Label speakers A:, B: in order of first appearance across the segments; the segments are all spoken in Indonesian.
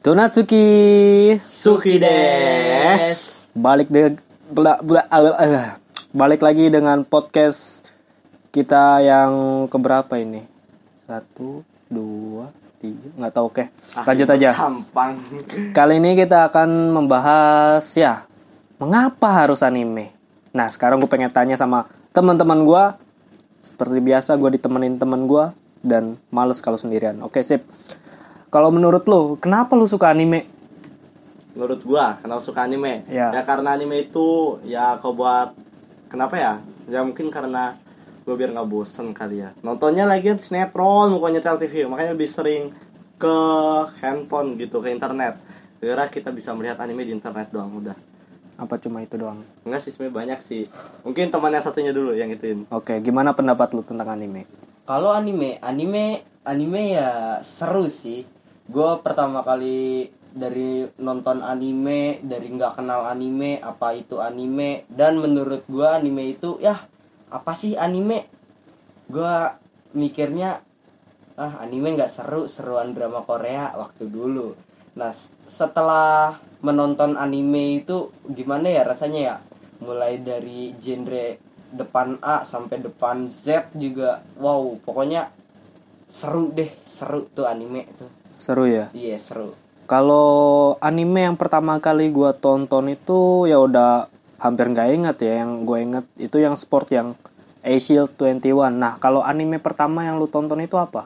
A: Tunatsuki
B: Suki des.
A: balik de bla, bla, ala- ala. balik lagi dengan podcast kita yang keberapa ini satu dua tiga nggak tahu oke lanjut
B: Ah,
A: aja
B: Gampang.
A: kali ini kita akan membahas ya mengapa harus anime nah sekarang gue pengen tanya sama teman-teman gue seperti biasa gue ditemenin teman gue dan males kalau sendirian oke sip kalau menurut lo kenapa lo suka anime
B: Menurut gua, kenapa suka anime?
A: Ya.
B: karena anime itu ya kau buat kenapa ya? Ya mungkin karena gue biar nggak bosen kali ya. Nontonnya lagi sinetron, mukanya nyetel TV, makanya lebih sering ke handphone gitu, ke internet. Gara kita bisa melihat anime di internet doang udah.
A: apa cuma itu doang
B: Enggak sih sebenarnya banyak sih. Mungkin temannya satunya dulu yang ituin.
A: Oke, gimana pendapat lu tentang anime?
C: Kalau anime, anime, anime ya seru sih. Gue pertama kali dari nonton anime, dari nggak kenal anime, apa itu anime, dan menurut gue anime itu ya apa sih anime? Gue mikirnya ah anime nggak seru, seruan drama Korea waktu dulu. Nah setelah menonton anime itu gimana ya rasanya ya? Mulai dari genre depan A sampai depan Z juga wow pokoknya seru deh seru tuh anime tuh
A: Seru ya.
C: iya seru
A: Kalau anime yang pertama kali gua tonton itu ya udah hampir nggak inget ya. Yang gue inget itu yang sport yang A-Shield 21. Nah, kalau anime pertama yang lu tonton itu apa?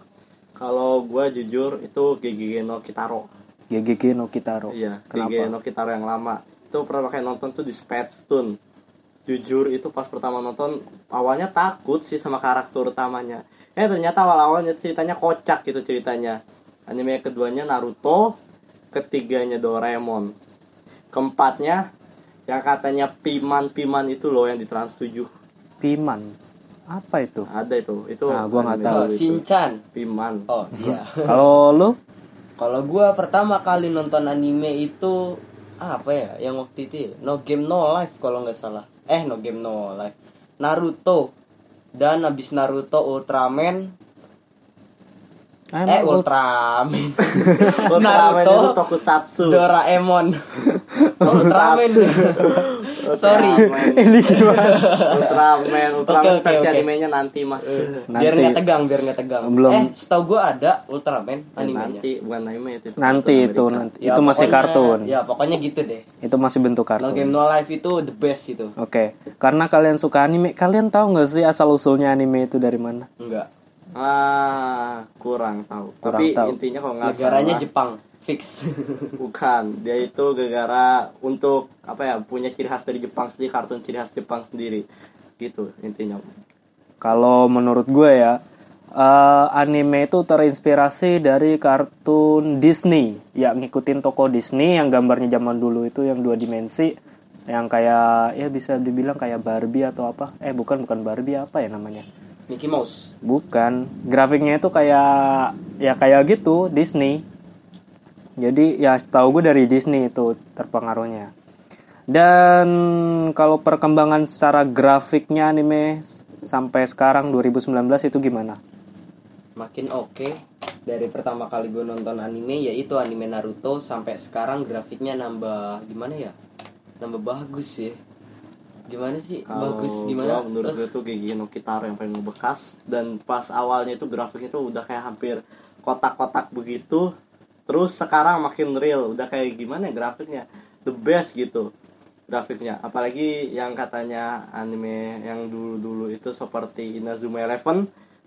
B: Kalau gua jujur itu GGG no Kitaro.
A: GGG no Kitaro.
B: Iya,
A: Kenapa?
B: GG no Kitaro yang lama. Itu pertama kali nonton tuh di Spetstone. Jujur itu pas pertama nonton awalnya takut sih sama karakter utamanya. Eh ternyata awal-awalnya ceritanya kocak gitu ceritanya. Anime yang keduanya Naruto, ketiganya Doraemon. Keempatnya yang katanya Piman-Piman itu loh yang di Trans 7.
A: Piman. Apa itu?
B: Ada itu. Itu
A: Nah, gua nggak tahu
C: oh. Shinchan
B: Piman.
C: oh iya
A: Kalau lu?
C: kalau gua pertama kali nonton anime itu apa ya yang waktu itu ya? No Game No Life kalau nggak salah eh No Game No Life Naruto dan abis Naruto Ultraman
A: Emang
C: eh Ultraman
B: Ultraman
C: Naruto
B: itu Tokusatsu.
C: Doraemon Ultraman sorry
A: Ini gimana?
B: Ultraman, Ultraman
C: Oke, oke,
B: versi
C: oke.
B: animenya nanti mas.
C: biar
A: Nanti.
C: nggak tegang biar nggak tegang
A: Belum.
C: eh setahu gua ada Ultraman animenya
B: nanti bukan anime itu.
A: Nanti itu
B: Amerika.
A: nanti.
C: Ya,
A: itu masih
C: pokoknya-
A: kartun.
C: ya pokoknya gitu deh
A: Itu masih bentuk
C: No
A: kartun.
C: Game No Life itu the best itu
A: Oke, karena kalian suka anime, kalian tahu nggak sih asal usulnya anime itu dari mana?
C: enggak
B: Ah, kurang tahu.
A: Kurang
B: Tapi
A: tahu.
B: intinya kalau nggak
C: negaranya
B: salah,
C: Jepang fix
B: bukan. Dia itu gara-gara untuk apa ya punya ciri khas dari Jepang sendiri, kartun ciri khas Jepang sendiri. Gitu intinya.
A: Kalau menurut gue ya, eh, anime itu terinspirasi dari kartun Disney. Ya ngikutin toko Disney yang gambarnya zaman dulu itu yang dua dimensi, yang kayak ya bisa dibilang kayak Barbie atau apa? Eh bukan bukan Barbie apa ya namanya?
C: Mickey Mouse
A: Bukan, grafiknya itu kayak ya kayak gitu Disney. Jadi ya setahu gue dari Disney itu terpengaruhnya. Dan kalau perkembangan secara grafiknya anime sampai sekarang 2019 itu gimana?
C: makin oke dari pertama kali gue nonton anime yaitu anime Naruto sampai sekarang grafiknya nambah gimana ya nambah bagus ya gimana sih?
B: Kalau
C: bagus
B: gua,
C: gimana?
B: menurut gue tuh Gigi no Kitaro yang paling bekas dan pas awalnya itu grafiknya tuh udah kayak hampir kotak-kotak begitu. Terus sekarang makin real. Udah kayak gimana ya grafiknya? The best gitu grafiknya. Apalagi yang katanya anime yang dulu-dulu itu seperti Inazuma Eleven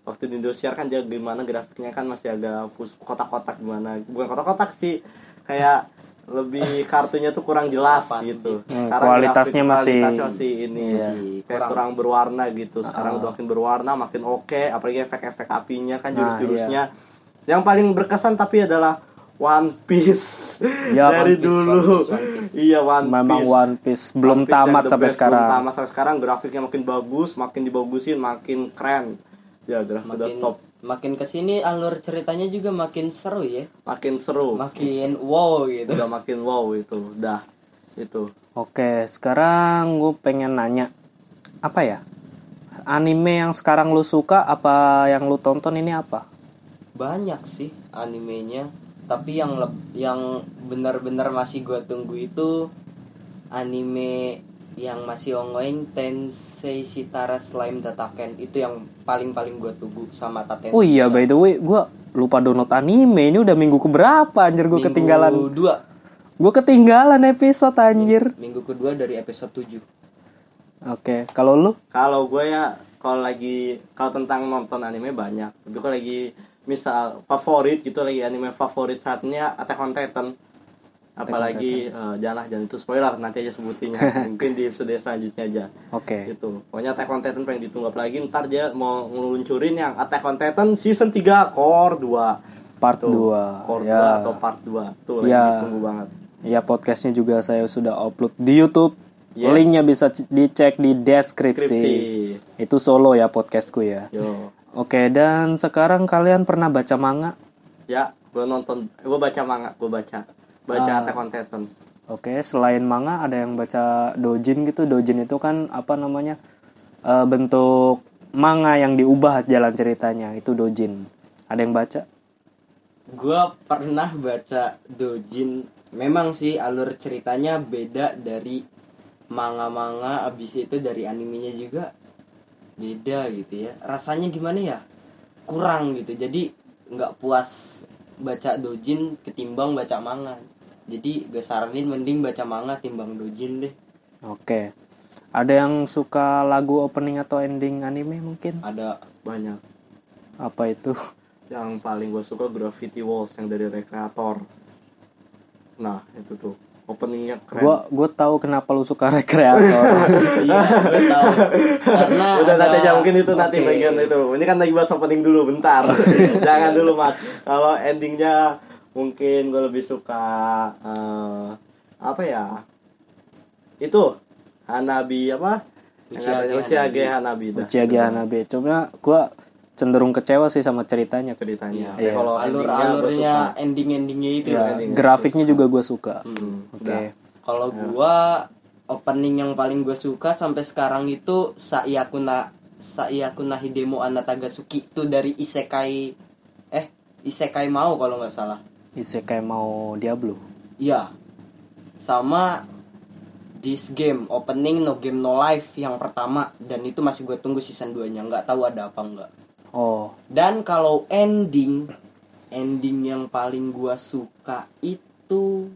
B: waktu di Indosiar kan dia gimana grafiknya kan masih agak kotak-kotak gimana? Bukan kotak-kotak sih. Kayak lebih kartunya tuh kurang jelas
C: Apaan
B: gitu.
A: Hmm,
B: Sekarang
A: kualitasnya
B: grafik-
A: masih-
B: kualitasnya masih ini
C: Iya
B: ya.
C: sih,
B: kayak
C: kurang.
B: kurang berwarna gitu. Sekarang udah makin berwarna makin oke. Apalagi efek-efek apinya kan
A: Nah,
B: jurus-jurusnya. yang paling berkesan tapi adalah One Piece.
A: Ya,
B: dari
C: One Piece,
B: dulu.
C: One Piece, One Piece.
B: iya One
A: Memang
B: Piece.
A: One Piece belum
B: One Piece
A: tamat
B: the
A: sampai
B: best,
A: sekarang.
B: belum tamat sampai sekarang. Grafiknya makin bagus makin dibagusin makin keren. Ya grafik udah
C: makin
B: top
C: makin ke sini alur ceritanya juga makin seru ya.
B: Makin seru.
C: Makin wow gitu.
B: Udah makin wow itu udah itu.
A: Oke, sekarang gue pengen nanya apa ya? Anime yang sekarang lu suka apa yang lu tonton ini apa?
C: banyak sih animenya. Tapi yang yang benar-benar masih gua tunggu itu anime yang masih ongoing Tensei Shitara Slime Dataken itu yang paling-paling gua tunggu sama Taten.
A: Oh iya by the way, gue lupa download anime. Ini udah minggu keberapa anjir gue ketinggalan.
C: minggu dua.
A: Gue ketinggalan episode anjir.
C: minggu kedua dari episode 7
A: Oke, kalau lu?
B: kalau gue ya kalau lagi kalau tentang nonton anime banyak. Tapi kalau lagi misal favorit gitu lagi anime favorit saatnya Attack on Titan apalagi eh, janganlah jangan itu spoiler nanti aja sebutinnya mungkin di episode selanjutnya aja
A: Oke.
B: gitu pokoknya Attack on Titan pengen ditunggu apalagi ntar dia mau ngeluncurin yang Attack on Titan season 3 core 2
A: Part
B: Tuh,
A: 2.
B: core
A: Ya.
B: 2 atau part 2 tuh
A: Ya.
B: lagi ditunggu banget
A: Ya podcastnya juga saya sudah upload di YouTube.
B: Yes.
A: Linknya bisa dicek di deskripsi.
B: skripsi
A: Itu solo ya podcastku ya.
B: yo
A: Oke, dan sekarang kalian pernah baca manga?
B: ya gue nonton gue baca manga gue baca baca
A: Ah.
B: Attack on Titan
A: Oke, selain manga ada yang baca dojin gitu. Dojin itu kan apa namanya? eh, bentuk manga yang diubah jalan ceritanya. Itu dojin. Ada yang baca?
C: gua pernah baca dojin memang sih alur ceritanya beda dari manga-manga abis itu dari animenya juga beda gitu ya rasanya gimana ya kurang gitu jadi nggak puas baca dojin ketimbang baca manga jadi gue saranin mending baca manga timbang dojin deh
A: Oke. Ada yang suka lagu opening atau ending anime mungkin?
C: ada
B: banyak
A: Apa itu?
B: yang paling gue suka Gravity Walls yang dari Recreator nah itu tuh openingnya keren
A: Gua gua tahu kenapa lu suka rekreator.
C: iya gue tahu karena
B: udah
C: ada-
B: nanti aja mungkin itu nanti
C: Oke.
B: bagian itu ini kan lagi bahas opening dulu bentar jangan dulu mas kalau endingnya mungkin gue lebih suka eh, apa ya itu Hanabi apa Yang
C: Uchiha
B: katanya
C: Ge
B: Uchiha Ge Hanabi.
A: Uchiha Hanabi. Cuma gua cenderung kecewa sih sama ceritanya.
B: ceritanya
A: Iya.
B: Tapi kalau endingnya gua
C: alur-alurnya
B: suka.
C: ending-endingnya itu
A: Ya,
B: ending.
A: grafiknya juga gua suka.
B: Hmm,
A: Oke.
B: udah.
C: Kalau gua opening yang paling gue suka sampai sekarang itu Saiyakuna Saiyakuna Hidemo Anatagasuki itu dari Isekai eh Isekai mau kalau nggak salah.
A: Isekai mau Diablo.
C: Iya. Sama This Game opening No Game No Life yang pertama dan itu masih gue tunggu season 2 nya nggak tahu ada apa enggak.
A: Oh,
C: Dan kalau ending ending yang paling gua suka itu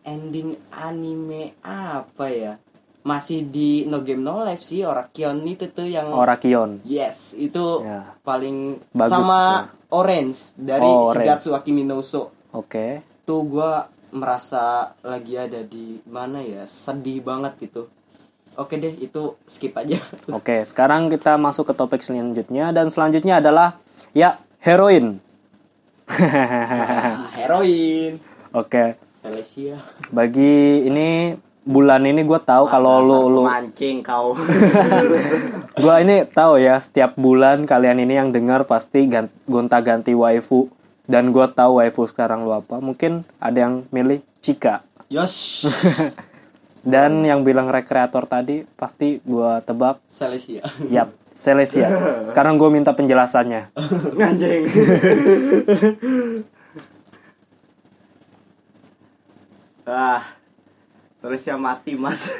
C: ending anime apa ya? Masih di No Game No Life sih Orakion itu tuh yang
A: Orakion.
C: Yes, itu
A: Ya.
C: paling
A: Bagus
C: sama Orange dari
A: Oh, Orange.
C: Shigatsu Akimi no Uso.
A: Oke.
C: Tuh gua merasa lagi ada di mana ya? Sedih banget gitu. Oke deh, itu skip aja.
A: Oke, sekarang kita masuk ke topik selanjutnya dan selanjutnya adalah ya heroin.
C: Ah, heroin.
A: Oke,
C: Celestia.
A: bagi ini bulan ini gue tahu kalau lu lu
B: mancing kau
A: gue ini tahu ya setiap bulan kalian ini yang dengar pasti gan- gonta-ganti waifu dan gue tahu waifu sekarang lu apa. Mungkin ada yang milih Cika
C: Yosh.
A: dan yang bilang rekreator tadi pasti gue tebak
C: Celestia.
A: Yap, Celestia. Sekarang gue minta penjelasannya.
B: anjing ah ya mati mas.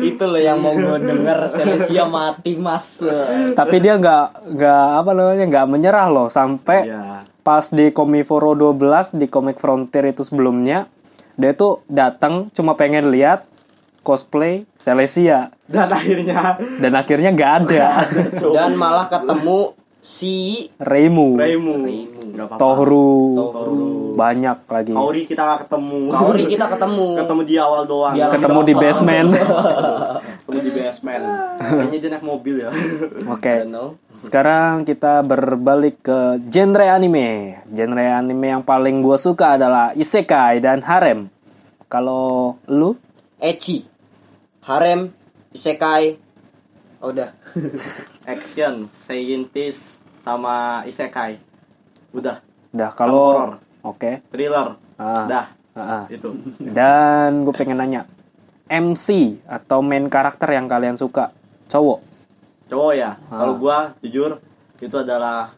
C: Itu loh yang mau gue denger Celestia mati mas.
A: Tapi dia nggak nggak apa namanya nggak menyerah loh. Sampai
B: ya
A: pas di Komiforo 12 di Comic Frontier itu sebelumnya dia tuh datang cuma pengen lihat cosplay Celestia.
B: Dan akhirnya
A: dan akhirnya nggak ada.
C: Dan malah ketemu si
A: Reimu,
B: Reimu
C: Reimu.
B: nggak apa-apa.
A: Tohru,
C: Tohru.
A: banyak lagi.
B: Kaori kita nggak ketemu.
C: Kaori kita ketemu.
B: Ketemu di awal doang.
C: Di awal.
A: ketemu di basement.
B: ketemu di basement. Kayaknya dia naik mobil ya.
A: Oke,
C: know.
A: sekarang kita berbalik ke genre anime. Genre anime yang paling gue suka adalah isekai dan harem. Kalau lu?
C: Echi. Harem Isekai. Oh, udah
B: action scientist sama isekai udah
A: udah kalau oke.
B: thriller
A: Ah.
B: dah
A: Ah, ah.
B: itu
A: Dan gue pengen nanya, MC atau main karakter yang kalian suka cowok?
B: cowok ya
A: Ah.
B: kalau gua jujur itu adalah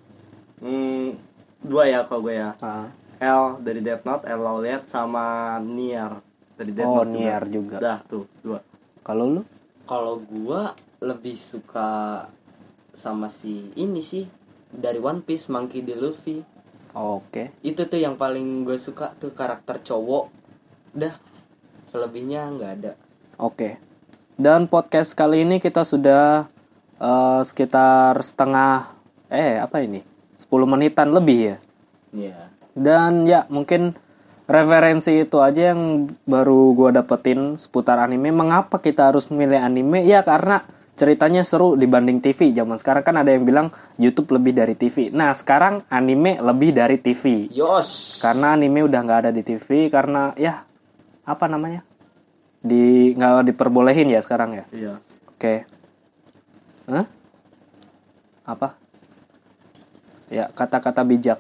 B: hmm, dua ya kalau gue ya
A: Ah.
B: L dari Death Note L Lawlight sama Nier dari Death
A: Oh,
B: Note
A: Nier juga.
B: Dah tuh dua
A: Kalau lu?
C: Kalau gua lebih suka sama si ini sih dari One Piece Monkey D. Luffy.
A: Oke.
C: Itu tuh yang paling gue suka tuh karakter cowok. Udah selebihnya nggak ada.
A: Oke. Dan podcast kali ini kita sudah eh, sekitar setengah eh apa ini? 10 menitan lebih ya.
C: Iya.
A: Dan ya mungkin referensi itu aja yang baru gua dapetin seputar anime. Mengapa kita harus memilih anime? Ya karena ceritanya seru dibanding TV. Zaman sekarang kan ada yang bilang YouTube lebih dari TV. Nah sekarang anime lebih dari TV.
C: Yos.
A: Karena anime udah nggak ada di TV karena ya apa namanya di nggak diperbolehin ya sekarang ya.
B: iya
A: Oke. Hah? Apa? Ya kata-kata bijak.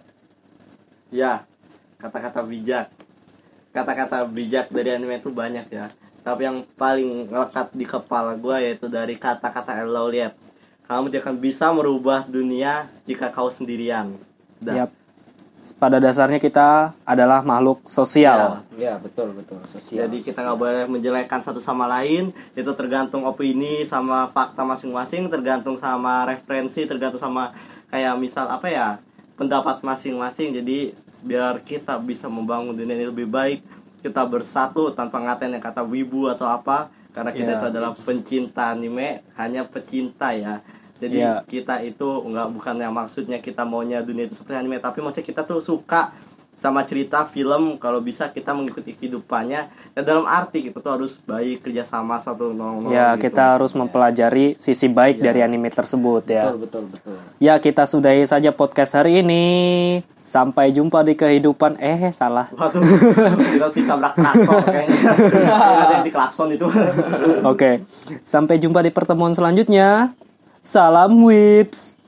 B: ya kata-kata bijak kata-kata bijak dari anime itu banyak ya tapi yang paling ngelekat di kepala gue yaitu dari kata-kata L Lawlight kamu tidak akan bisa merubah dunia jika kau sendirian Dah.
A: Yap. Pada dasarnya kita adalah makhluk sosial.
C: Ya betul betul sosial.
B: Jadi kita nggak boleh menjelekkan satu sama lain. Itu tergantung opini sama fakta masing-masing, tergantung sama referensi, tergantung sama kayak misal apa ya pendapat masing-masing. Jadi biar kita bisa membangun dunia ini lebih baik, kita bersatu tanpa ngatain yang kata wibu atau apa. Karena kita
A: Iya.
B: itu adalah pencinta anime, hanya pecinta ya. Jadi
A: Iya.
B: kita itu nggak bukan yang maksudnya kita maunya dunia itu seperti anime, tapi maksudnya kita tuh suka sama cerita film kalau bisa kita mengikuti kehidupannya dan dalam arti kita tuh harus baik kerjasama satu nolong
A: Ya, kita harus mempelajari sisi baik dari anime tersebut ya.
C: betul betul betul.
A: Ya, kita sudahi saja podcast hari ini. Sampai jumpa di kehidupan eh salah.
B: Waduh, kita ditabrak traktor kayaknya. Ada yang di klakson itu.
A: Oke. Sampai jumpa di pertemuan selanjutnya. Salam Wips.